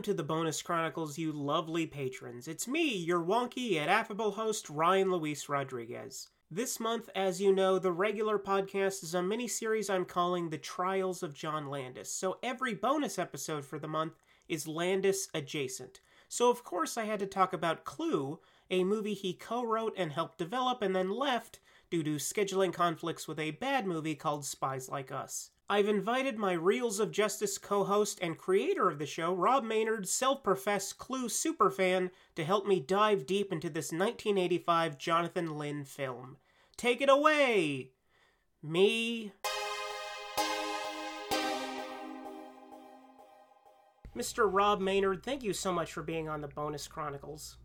Welcome to the Bonus Chronicles, you lovely patrons. It's me, your wonky and affable host, Ryan Luis Rodriguez. This month, as you know, the regular podcast is a mini series I'm calling The Trials of John Landis. So every bonus episode for the month is Landis adjacent. So, of course, I had to talk about Clue, a movie he co wrote and helped develop and then left due to scheduling conflicts with a bad movie called Spies Like Us. I've invited my Reels of Justice co host and creator of the show, Robb Maynard, self professed Clue superfan, to help me dive deep into this 1985 Jonathan Lynn film. Take it away! Me. Mr. Robb Maynard, thank you so much for being on the Bonus Chronicles.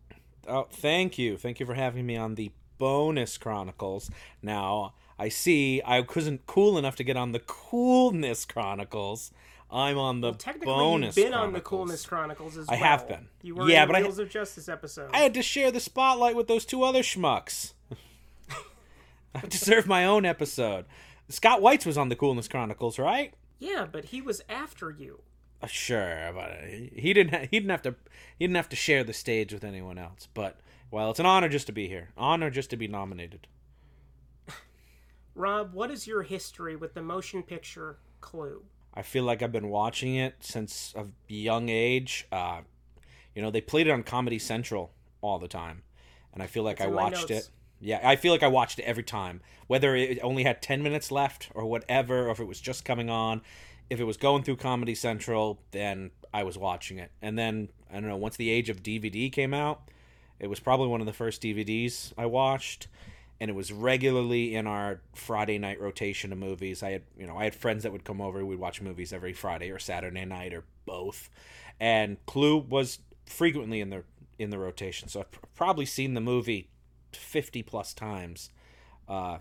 Oh, thank you. Thank you for having me on the Bonus Chronicles. Now, I see I wasn't cool enough to get on the Coolness Chronicles. I'm on the Well, technically, bonus. you've been Chronicles. on the Coolness Chronicles as I well. have been. You were Yeah, in but I- Reels of Justice episode. I had to share the spotlight with those two other schmucks. I deserve my own episode. Scott White's was on the Coolness Chronicles, right? Yeah, but he was after you. Uh, Sure, but he didn't. Ha- he didn't have to. He didn't have to share the stage with anyone else. But well, it's an honor just to be here. Honor just to be nominated. Robb, what is your history with the motion picture Clue? I feel like I've been watching it since a young age. Uh, you know, they played it on Comedy Central all the time, and I feel like It's I watched it. Yeah, I feel like I watched it every time, whether it only had ten minutes left or whatever, or if it was just coming on. If it was going through Comedy Central, then I was watching it. And then I don't know. Once the age of DVD came out, it was probably one of the first DVDs I watched, and it was regularly in our Friday night rotation of movies. I had, you know, I had friends that would come over. We'd watch movies every Friday or Saturday night or both, and Clue was frequently in the in the rotation. So I've pr- probably seen the movie fifty plus times. Uh,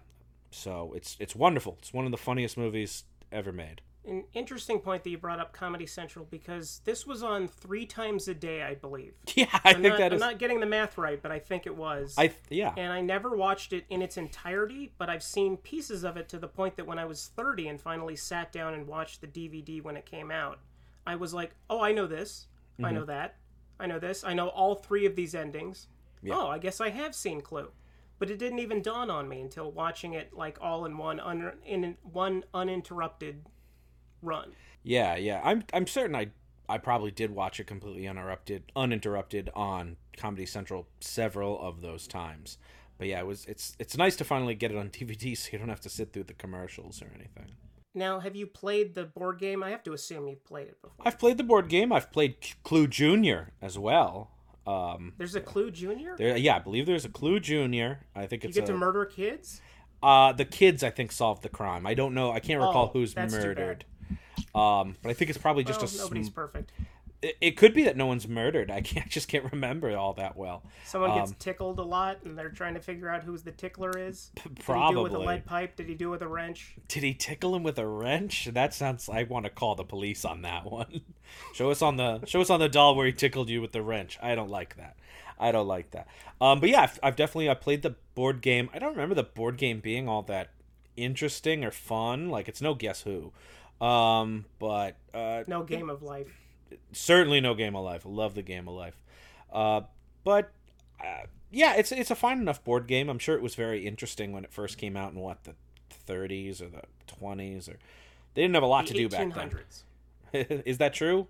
so it's it's wonderful. It's one of the funniest movies ever made. An interesting point that you brought up Comedy Central because this was on three times a day, I believe. Yeah, I I'm think not, that I'm is. not getting the math right, but I think it was. I yeah. and I never watched it in its entirety, but I've seen pieces of it to the point that when I was 30 and finally sat down and watched the DVD when it came out, I was like, oh, I know this. I Mm-hmm. know that. I know this. I know all three of these endings. Yeah. Oh, I guess I have seen Clue. But it didn't even dawn on me until watching it like all in one un- in one uninterrupted run. Yeah, yeah. I'm I'm certain I I probably did watch it completely uninterrupted uninterrupted on Comedy Central several of those times. But yeah, it was it's it's nice to finally get it on DVD so you don't have to sit through the commercials or anything. Now, have you played the board game? I have to assume you've played it before. I've played the board game. I've played Clue Junior as well. Um, There's a Clue Junior. there, yeah, I believe there's a Clue Junior. I think You it's get a, to murder kids. uh the kids. I think solved the crime. I don't know. I can't recall Oh, who's that's too bad. murdered. Um, but I think it's probably just well, a. nobody's sm- perfect. it, it could be that no one's murdered. I can't I just can't remember all that well. Someone gets Um, tickled a lot, and they're trying to figure out who's the tickler is. Did he do it with a lead pipe? Did he do it with a wrench? Did he tickle him with a wrench? That sounds. I want to call the police on that one. show us on the show us on the doll where he tickled you with the wrench. I don't like that. I don't like that. Um, but yeah, I've, I've definitely I played the board game. I don't remember the board game being all that interesting or fun. Like it's no Guess Who. Um, but uh, No game of life. certainly no game of life. I love the game of life. Uh, but uh, yeah, it's it's a fine enough board game. I'm sure it was very interesting when it first came out in what the 30s or the 20s or they didn't have a lot The to do back 1800s. then. Is that true?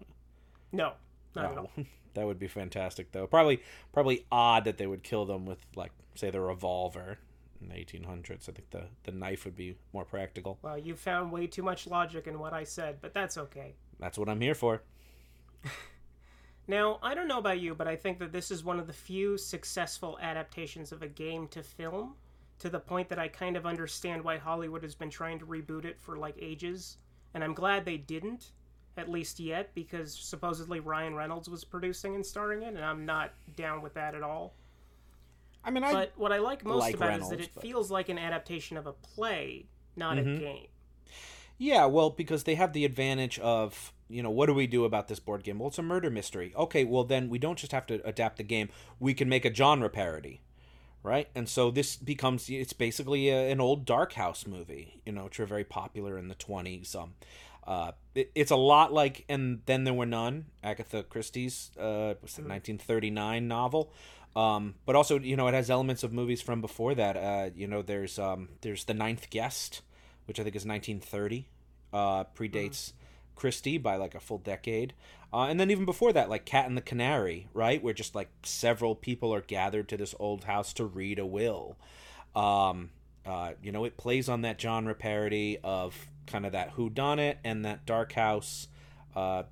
No, not at all. that would be fantastic though. Probably probably odd that they would kill them with like say the revolver in the 1800s. I think the the knife would be more practical. Well, you found way too much logic in what I said, but that's okay. That's what I'm here for. Now, I don't know about you, but I think that this is one of the few successful adaptations of a game to film, to the point that I kind of understand why Hollywood has been trying to reboot it for like ages. And I'm glad they didn't, at least yet, because supposedly Ryan Reynolds was producing and starring it, and I'm not down with that at all. I mean, I But what I like most like about it is that it but- Mm-hmm. feels like an adaptation of a play, not a game. Yeah, well, because they have the advantage of, you know, what do we do about this board game? Well, it's a murder mystery. Okay, well, then we don't just have to adapt the game. We can make a genre parody, right? And so this becomes, it's basically a, an old Dark House movie, you know, which were very popular in the 20s. Um, Uh, it, it's a lot like and then there were none, Agatha Christie's uh, what's it, 1939 novel. Um, but also, you know, it has elements of movies from before that. Uh, you know, there's um, there's the Ninth Guest, which I think is 1930, uh, predates Christie by like a full decade. Uh, and then even before that, like Cat and the Canary, right, where just like several people are gathered to this old house to read a will. Um, uh, you know, it plays on that genre parody of kind of that Who Done It and that Dark House uh,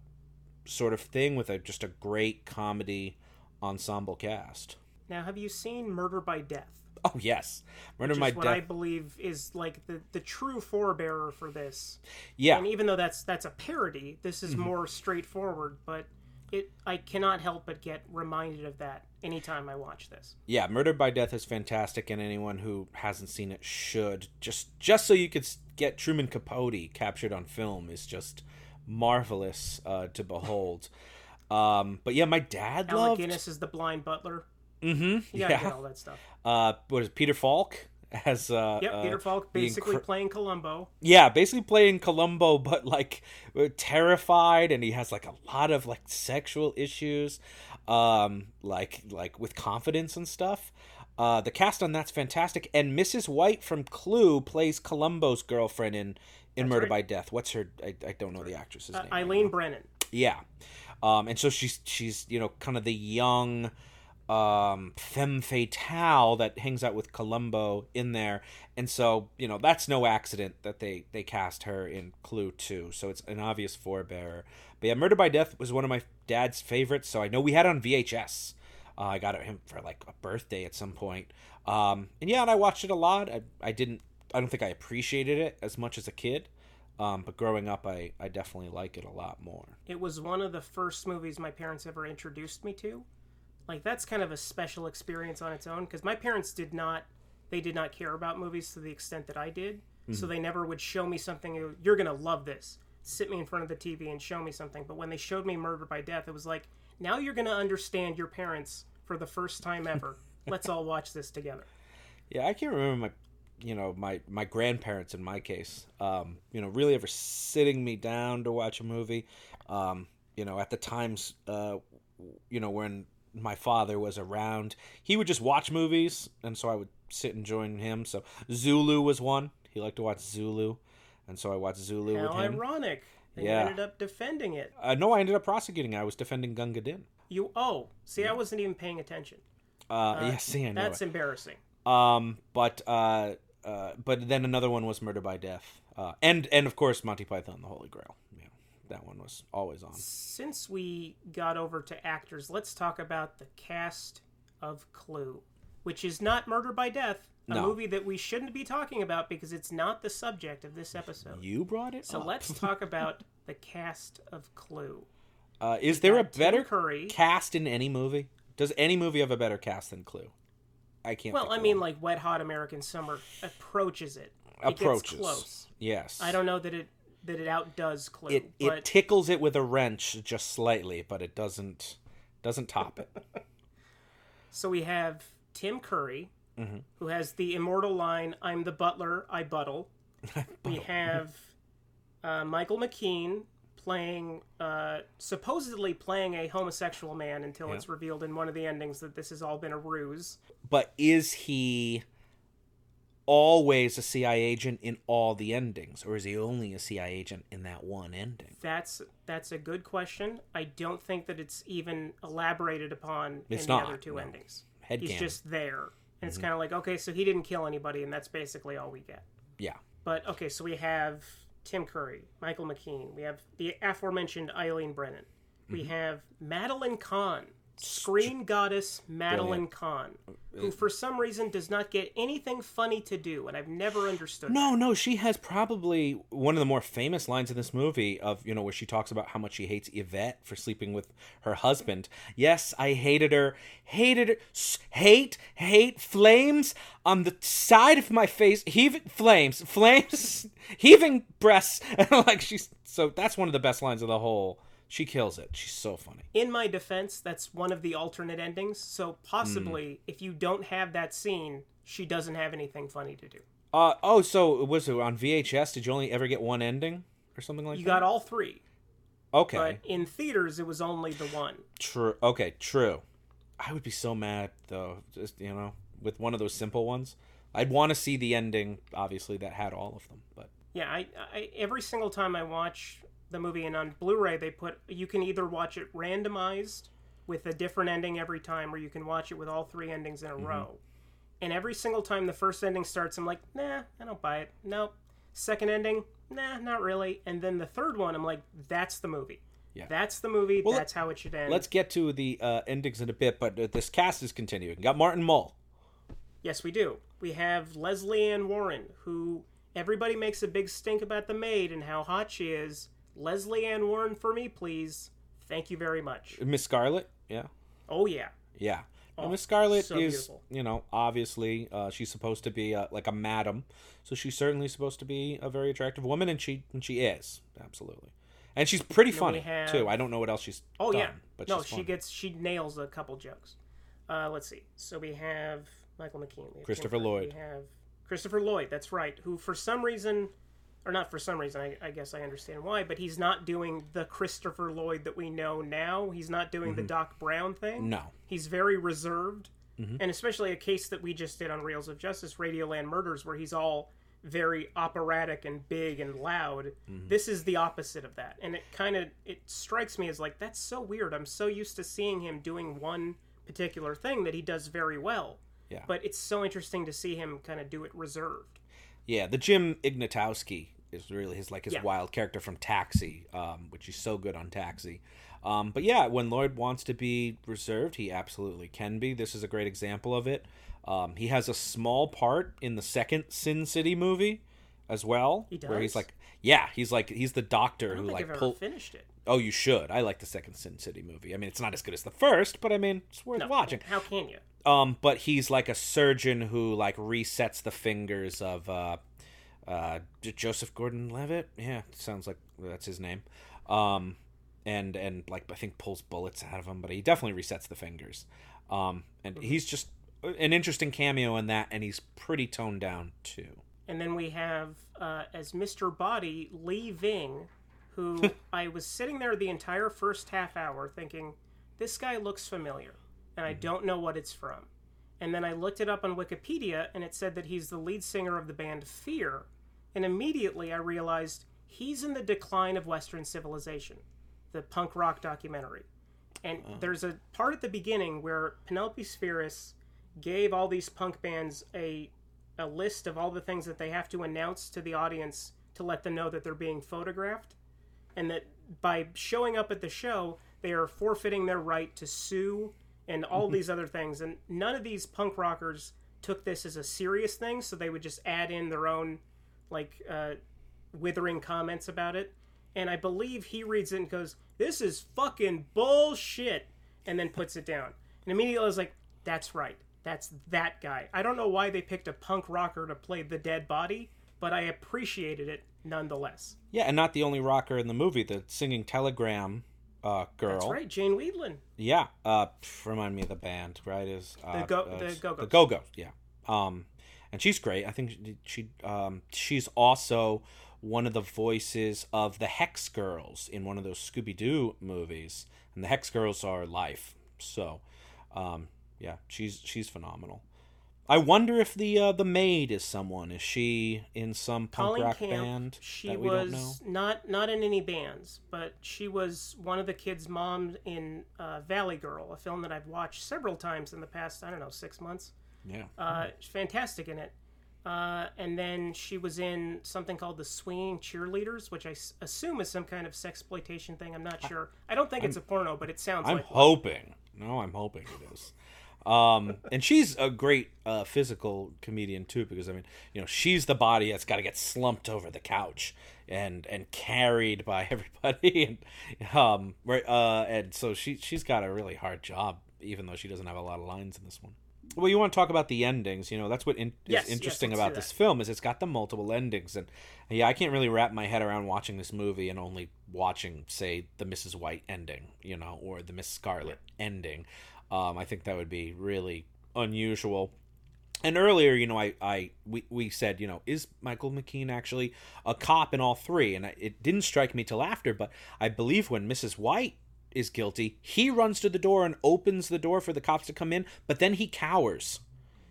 sort of thing with a just a great comedy ensemble cast. Now, have you seen Murder by Death? Oh yes, Murder by is what Death. I believe is like the, the true forebearer for this. Yeah, Mm-hmm. And even though that's that's a parody, this is more straightforward. But it I cannot help but get reminded of that anytime I watch this. yeah. Murder by Death is fantastic, and anyone who hasn't seen it should just just so you could get Truman Capote captured on film is just marvelous uh, to behold. Um, but yeah, my dad Alec loved. Guinness is the blind butler. Mm-hmm. Yeah. all that stuff. Uh, what is Peter Falk as uh, Yep, uh, Peter Falk basically incre- playing Columbo. yeah, basically playing Columbo, but like uh, terrified, and he has like a lot of like sexual issues, um, like like with confidence and stuff. Uh, the cast on that's fantastic, and Mrs. White from Clue plays Columbo's girlfriend in in Murder right. by Death. What's her? I, I don't know the actress's Uh, name. Eileen. Brennan. Yeah. Um, and so she's she's you know kind of the young um femme fatale that hangs out with Columbo in there. And so you know that's no accident that they they cast her in Clue too. so it's an obvious forebearer. But yeah Murder by Death was one of my dad's favorites. So I know we had on VHS uh, I got it him for like a birthday at some point. Um and yeah and I watched it a lot. I, I didn't I don't think I appreciated it as much as a kid um, but growing up I, I definitely like it a lot more It was one of the first movies my parents ever introduced me to. Like that's kind of a special experience on its own because my parents did not they did not care about movies to the extent that I did. So they never would show me something you're going to love this. Sit me in front of the TV and show me something. But when they showed me Murder by Death, it was like, now you're going to understand your parents for the first time ever. Let's all watch this together. Yeah, I can't remember my, you know, my my grandparents in my case, um, you know, really ever sitting me down to watch a movie. Um, you know, at the times, uh, you know, when my father was around, he would just watch movies, and so I would sit and join him. So Zulu was one. He liked to watch Zulu, and so I watched Zulu How with him. ironic. And Yeah. you ended up defending it. Uh, no, I ended up prosecuting. I was defending Gunga Din. You oh, see, I wasn't even paying attention. Uh, yeah, see, I know. That's embarrassing. Um, but uh, uh, but then another one was Murder by Death, uh, and and of course Monty Python the Holy Grail. Yeah, that one was always on. Since we got over to actors, let's talk about the cast of Clue, which is not Murder by Death, a No. movie that we shouldn't be talking about because it's not the subject of this episode. You brought it. So up. let's talk about the cast of Clue. Uh, is there a got Tim better Curry. cast in any movie? Does any movie have a better cast than Clue? I can't. Well, I mean, like Wet Hot American Summer approaches it. It approaches. gets close. Yes, I don't know that it that it outdoes Clue, It but it tickles it with a wrench just slightly, but it doesn't doesn't top it. So we have Tim Curry, Mm-hmm. who has the immortal line, I'm the butler, I buttle. we have uh, Michael McKean playing, uh, supposedly playing a homosexual man until it's revealed in one of the endings that this has all been a ruse. but is he always a CIA agent in all the endings, or is he only a CIA agent in that one ending? That's that's a good question. I don't think that it's even elaborated upon It's in the other two no. endings. Head He's canon. just there. And Mm-hmm. it's kind of like, okay, so he didn't kill anybody, and that's basically all we get. yeah. But okay, so we have Tim Curry, Michael McKean, we have the aforementioned Eileen Brennan, we Mm-hmm. have Madeline Kahn, screen goddess Madeline Kahn, uh, who uh, for some reason does not get anything funny to do, and I've never understood. No, no, she has probably one of the more famous lines in this movie of, you know, where she talks about how much she hates Yvette for sleeping with her husband. Yes, I hated her. Hated her. Hate, hate, flames on the side of my face. Heaving, flames, flames, heaving breasts. like she's, so that's one of the best lines of the whole. She kills it. She's so funny. In my defense, that's one of the alternate endings, so possibly if you don't have that scene, she doesn't have anything funny to do. Uh, oh, so was it on VHS? Did you only ever get one ending? or something like You that. You got all three, okay, but in theaters it was only the one. true. Okay, true. I would be so mad though. Just you know, with one of those simple ones, I'd want to see the ending. Obviously, that had all of them, but Yeah, I, I every single time I watch the movie and on Blu-ray they put you can either watch it randomized with a different ending every time or you can watch it with all three endings in a row. And every single time the first ending starts I'm like, "Nah, I don't buy it." Nope. Second ending, "Nah, not really." And then the third one I'm like, "That's the movie." Yeah. That's the movie. Well, That's how it should end. let's get to the uh, endings in a bit. But uh, this cast is continuing. Got Martin Mull. Yes, we do. We have Lesley Ann Warren, who everybody makes a big stink about the maid and how hot she is. Lesley Ann Warren for me, please. Thank you very much. Miss Scarlet. Yeah. Oh yeah. Yeah. Oh, Miss Scarlet so is, beautiful. you know, obviously uh, she's supposed to be uh, like a madam, so she's certainly supposed to be a very attractive woman, and she and she is absolutely, and she's pretty we funny have- too. I don't know what else she's Oh done, yeah. but no, she funny. gets she nails a couple jokes. Uh, let's see. So we have Michael McKean. Christopher Lloyd. We have Christopher Lloyd. That's right. Who for some reason, or not for some reason, I, I guess I understand why, but he's not doing the Christopher Lloyd that we know now. He's not doing Mm-hmm. the Doc Brown thing. no, He's very reserved, Mm-hmm. and especially a case that we just did on Reels of Justice, Radioland Murders, where he's all very operatic and big and loud. Mm-hmm. This is the opposite of that, and it kind of it strikes me as like that's so weird. I'm so used to seeing him doing one particular thing that he does very well. Yeah. But it's so interesting to see him kind of do it reserved. Yeah, the Jim Ignatowski is really his like his Yeah. wild character from Taxi, um, which he's so good on Taxi. Um, but yeah, when Lloyd wants to be reserved, he absolutely can be. This is a great example of it. Um, he has a small part in the second Sin City movie as well, He where he's like, yeah, he's like he's the doctor who like ever finished it. Oh, you should. I like the second Sin City movie. I mean, it's not as good as the first, but I mean, it's worth No, watching. How can you? Um, but he's like a surgeon who like resets the fingers of uh, uh, Joseph Gordon-Levitt. Yeah, sounds like that's his name. Um, and and like I think pulls bullets out of him, but he definitely resets the fingers. Um, and he's just an interesting cameo in that, and he's pretty toned down too. And then we have uh, as Mr. Body Lee Ving, who I was sitting there the entire first half hour thinking, this guy looks familiar, and I don't know what it's from. And then I looked it up on Wikipedia, and it said that he's the lead singer of the band Fear. And immediately I realized he's in the decline of Western civilization, the punk rock documentary. And there's a part at the beginning where Penelope Spheeris gave all these punk bands a a list of all the things that they have to announce to the audience to let them know that they're being photographed. And that by showing up at the show they are forfeiting their right to sue and all these other things. And none of these punk rockers took this as a serious thing so they would just add in their own like uh, withering comments about it. And i believe he reads it and goes this is fucking bullshit and then puts it down. And immediately i was like that's right that's that guy i don't know why they picked a punk rocker to play the dead body but i appreciated it nonetheless Yeah, and not the only rocker in the movie. The singing telegram uh, girl. that's right Jane Wiedlin Yeah, uh, pff, remind me of the band, right? Is uh, Go- uh, the Go-Go's. The Go Go's, yeah. Um, and she's great. I think she, she um, she's also one of the voices of the Hex Girls in one of those Scooby Doo movies, and the Hex Girls are life. So, um, yeah, she's she's phenomenal. I wonder if the uh, the maid is someone. Is she in some punk Colleen rock Camp, band she that we don't know? was not not in any bands, but she was one of the kids' moms in uh, Valley Girl, a film that I've watched several times in the past. I don't know, six months. Yeah. Uh, she's fantastic in it. Uh, and then she was in something called the Swinging Cheerleaders, which I s- assume is some kind of sex exploitation thing. I'm not sure. I don't think it's a porno, but it sounds I'm like one. hoping. No, I'm hoping it is. Um, and she's a great uh, physical comedian too, because I mean, you know, she's the body that's got to get slumped over the couch and and carried by everybody, and um, right, uh, and so she she's got a really hard job, even though she doesn't have a lot of lines in this one. Well, you want to talk about the endings? You know, that's what in- Yes, yes, interesting let's about this film is it's got the multiple endings, and yeah, I can't really wrap my head around watching this movie and only watching, say, the Mrs. White ending, you know, or the Miss Scarlet ending. Um, I think that would be really unusual. And earlier, you know, I, I we, we said, you know, is Michael McKean actually a cop in all three? And I, it didn't strike me till after, but I believe when Mrs. White is guilty, he runs to the door and opens the door for the cops to come in, but then he cowers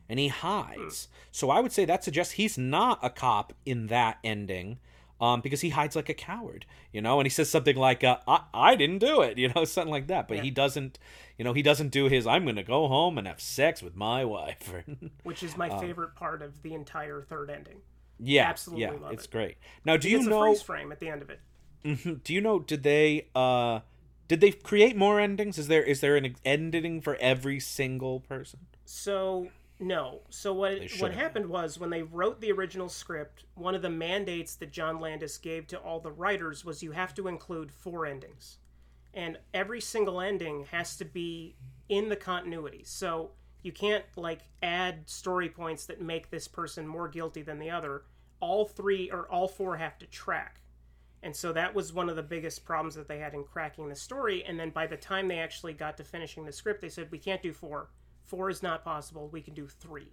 and he hides. So I would say that suggests he's not a cop in that ending. Um, because he hides like a coward, you know, and he says something like, uh, I, "I didn't do it," you know, something like that. But Yeah. he doesn't, you know, he doesn't do his. I'm going to go home and have sex with my wife. which is my favorite part of the entire third ending. yeah, Absolutely yeah, love it's it. great. Now, do you it's a know? freeze frame at the end of it. Mhm. Do you know? Did they? uh Did they create more endings? Is there is there an ending for every single person? So no. So what what happened was when they wrote the original script, one of the mandates that John Landis gave to all the writers was you have to include four endings. And every single ending has to be in the continuity. So you can't like add story points that make this person more guilty than the other. All three or all four have to track. And so that was one of the biggest problems that they had in cracking the story. And then by the time they actually got to finishing the script, they said, we can't do four. Four is not possible. We can do three.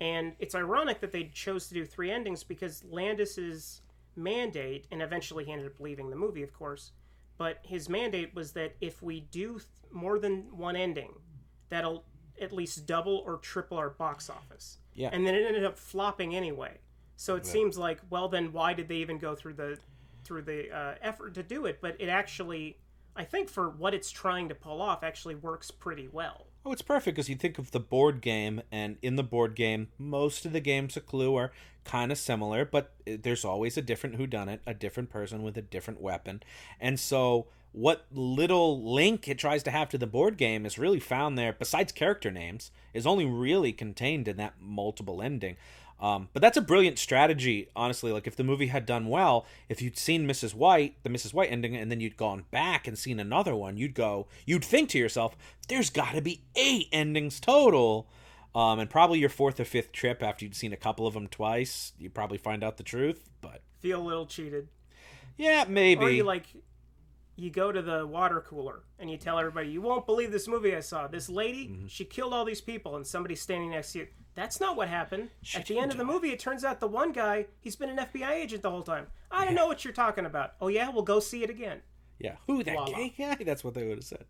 And it's ironic that they chose to do three endings because Landis's mandate, and eventually he ended up leaving the movie, of course, but his mandate was that if we do th- more than one ending, that'll at least double or triple our box office. Yeah. And then it ended up flopping anyway. So it seems like, well, then why did they even go through the through the uh, effort to do it? But it actually, I think, for what it's trying to pull off, actually works pretty well. Oh, it's perfect because you think of the board game, and in the board game, most of the games of Clue are kind of similar, but uh, there's always a different whodunit, a different person with a different weapon, and so what little link it tries to have to the board game is really found there. Besides character names, is only really contained in that multiple ending. Um, but that's a brilliant strategy, honestly. Like if the movie had done well, if you'd seen Mrs. White, the Mrs. White ending, and then you'd gone back and seen another one, you'd go, you'd think to yourself, "There's got to be eight endings total." Um, and probably your fourth or fifth trip after you'd seen a couple of them twice, you probably find out the truth. But Feel a little cheated. yeah, maybe. Or you like, you go to the water cooler and you tell everybody, you won't believe this movie I saw. This lady, Mm-hmm. she killed all these people, and somebody's standing next to you. That's not what happened. She At the end of the movie, it turns out the one guy, he's been an FBI agent the whole time. I don't know what you're talking about. Oh yeah, we'll go see it again. Yeah, who that Voila. gay guy? That's what they would have said.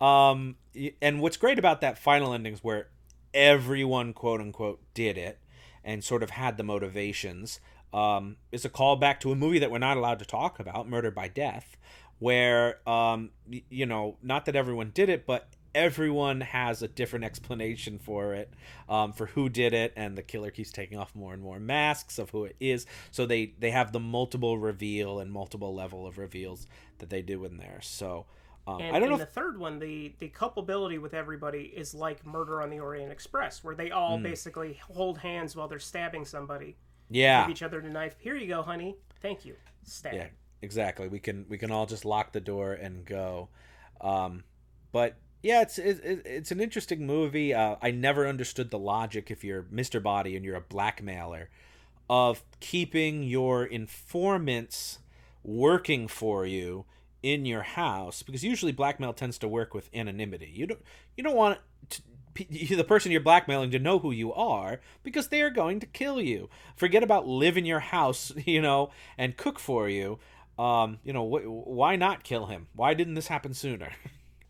Um, and what's great about that final ending is where everyone, quote unquote, did it and sort of had the motivations. Um, is a callback to a movie that we're not allowed to talk about, Murder by Death, where um, you know, not that everyone did it, but everyone has a different explanation for it, um, for who did it, and the killer keeps taking off more and more masks of who it is. So they they have the multiple reveal and multiple level of reveals that they do in there. So um, And I don't know. in If, the third one, the the culpability with everybody is like Murder on the Orient Express, where they all Hmm. basically hold hands while they're stabbing somebody, yeah, give each other the knife. Here you go, honey. Thank you. Stab. yeah, exactly. We can we can all just lock the door and go. Um, but yeah, it's it, it- it's an interesting movie. Uh, I never understood the logic if you're Mr. Body and you're a blackmailer of keeping your informants working for you in your house because usually blackmail tends to work with anonymity. You don't you don't want to, the person you're blackmailing to know who you are because they are going to kill you. Forget about live in your house, you know, and cook for you. Um, you know, wh- why not kill him? Why didn't this happen sooner?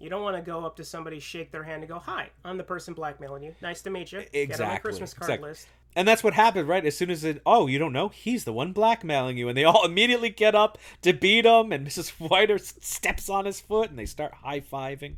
You don't want to go up to somebody, shake their hand, and go, "Hi, I'm the person blackmailing you. Nice to meet you. Get on my Exactly, Christmas card exactly. list." And that's what happened, right? As soon as it, oh, you don't know, he's the one blackmailing you, and they all immediately get up to beat him, and Mrs. Whiter steps on his foot, and they start high fiving.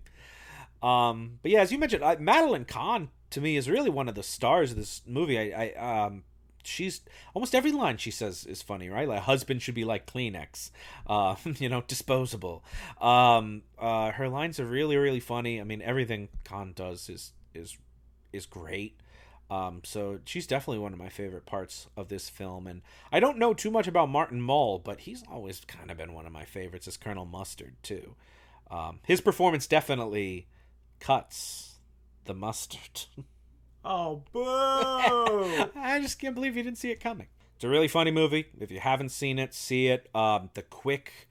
Um, but yeah, as you mentioned, I, Madeline Kahn to me is really one of the stars of this movie. I, I um, she's almost every line she says is funny, right? Like husband should be like Kleenex, uh, you know, disposable. Um, uh, her lines are really, really funny. I mean, everything Kahn does is is is great. Um, so she's definitely one of my favorite parts of this film, and I don't know too much about Martin Mull, but he's always kind of been one of my favorites as Colonel Mustard too. Um, his performance definitely cuts the mustard. Oh, boo! I just can't believe you didn't see it coming. It's a really funny movie. If you haven't seen it, see it. Um, the quick,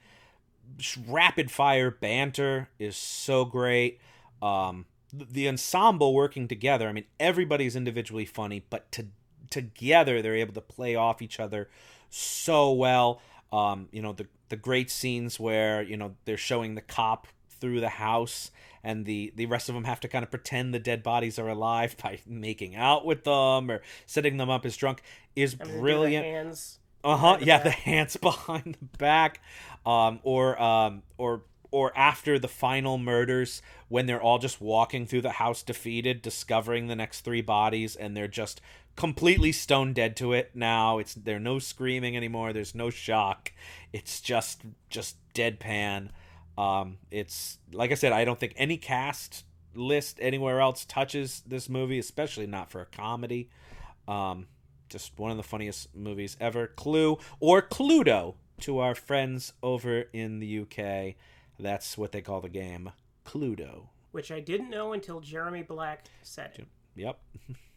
rapid fire banter is so great. Um, the ensemble working together. I mean, everybody's individually funny, but to, together they're able to play off each other so well. Um, you know, the the great scenes where you know they're showing the cop through the house and the the rest of them have to kind of pretend the dead bodies are alive by making out with them or setting them up as drunk is brilliant. hands. Uh huh. Yeah, the hands behind the back, um, or um, or or after the final murders when they're all just walking through the house defeated, discovering the next three bodies, and they're just completely stone dead to it now. It's there's no screaming anymore. There's no shock. It's just just deadpan. Um, it's like I said, I don't think any cast list anywhere else touches this movie, especially not for a comedy. Um, just one of the funniest movies ever. Clue or Cluedo to our friends over in the UK. That's what they call the game, Cluedo. Which I didn't know until Jeremy Black said it. Yep.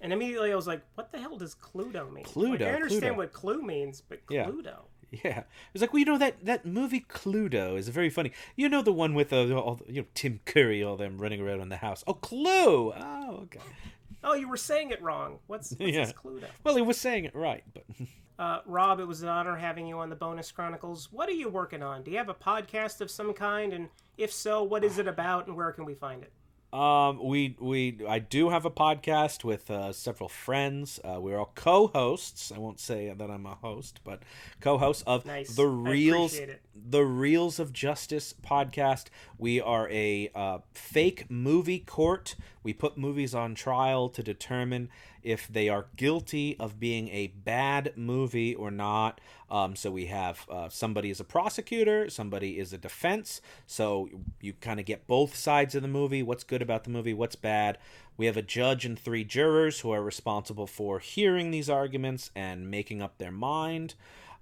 And immediately I was like, what the hell does Cluedo mean? Cluedo, Like, I understand Cluedo. what clue means, but. Cluedo. Yeah, it was like, well, you know that that movie Cluedo is very funny. You know the one with uh, all, you know Tim Curry, all them running around in the house. Oh, Clue. Oh, okay. Oh, you were saying it wrong. What's, what's Yeah. this Cluedo? Well, he was saying it right, but Uh, Robb, it was an honor having you on the Bonus Chronicles. What are you working on? Do you have a podcast of some kind? And if so, what is it about and where can we find it? Um, we we I do have a podcast with uh, several friends. Uh, we're all co-hosts. I won't say that I'm a host, but co-hosts of Nice. the Reels the Reels of Justice podcast. We are a uh, fake movie court. We put movies on trial to determine if they are guilty of being a bad movie or not. Um, so we have uh, somebody is a prosecutor, somebody is a defense. So you kind of get both sides of the movie what's good about the movie, what's bad. We have a judge and three jurors who are responsible for hearing these arguments and making up their mind.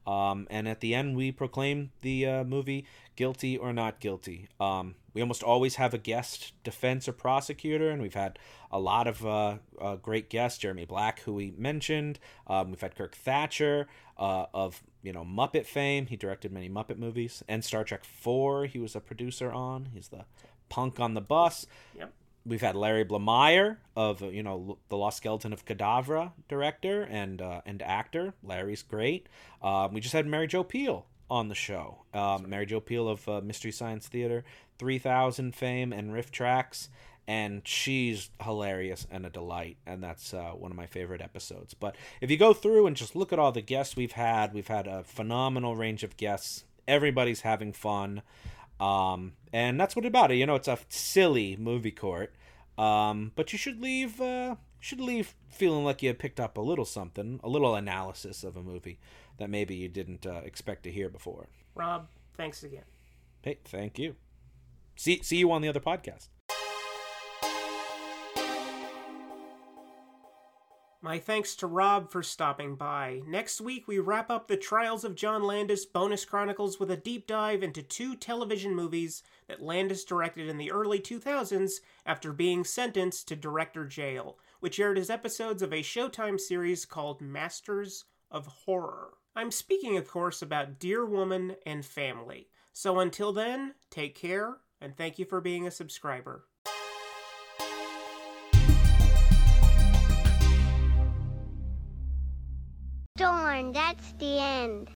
Um, and at the end, we proclaim the uh, movie guilty or not guilty. Um, we almost always have a guest defense or prosecutor, and we've had a lot of uh, uh, great guests. Jeremy Black, who we mentioned. Um, we've had Kirk Thatcher uh, of you know Muppet fame. He directed many Muppet movies and Star Trek Four. He was a producer on. He's the punk on the bus. Yep. We've had Larry Blamire of uh, you know the Lost Skeleton of Cadavra director and uh, and actor. Larry's great. Um, we just had Mary Jo Pehl on the show. Um, Mary Jo Pehl of uh, Mystery Science Theater, Three Thousand fame, and RiffTrax, and she's hilarious and a delight. And that's uh, one of my favorite episodes. But if you go through and just look at all the guests we've had, we've had a phenomenal range of guests. Everybody's having fun. Um, and that's what about it. You know, it's a silly movie court. Um, but you should leave uh, should leave feeling like you picked up a little something, a little analysis of a movie that maybe you didn't uh, expect to hear before. Robb, thanks again. Hey, thank you. See see you on the other podcast. My thanks to Robb for stopping by. Next week, we wrap up the Trials of John Landis bonus chronicles with a deep dive into two television movies that Landis directed in the early 2000s after being sentenced to director jail, which aired as episodes of a Showtime series called Masters of Horror. I'm speaking, of course, about Deer Woman and Family. So until then, take care, and thank you for being a subscriber. Darn, that's the end.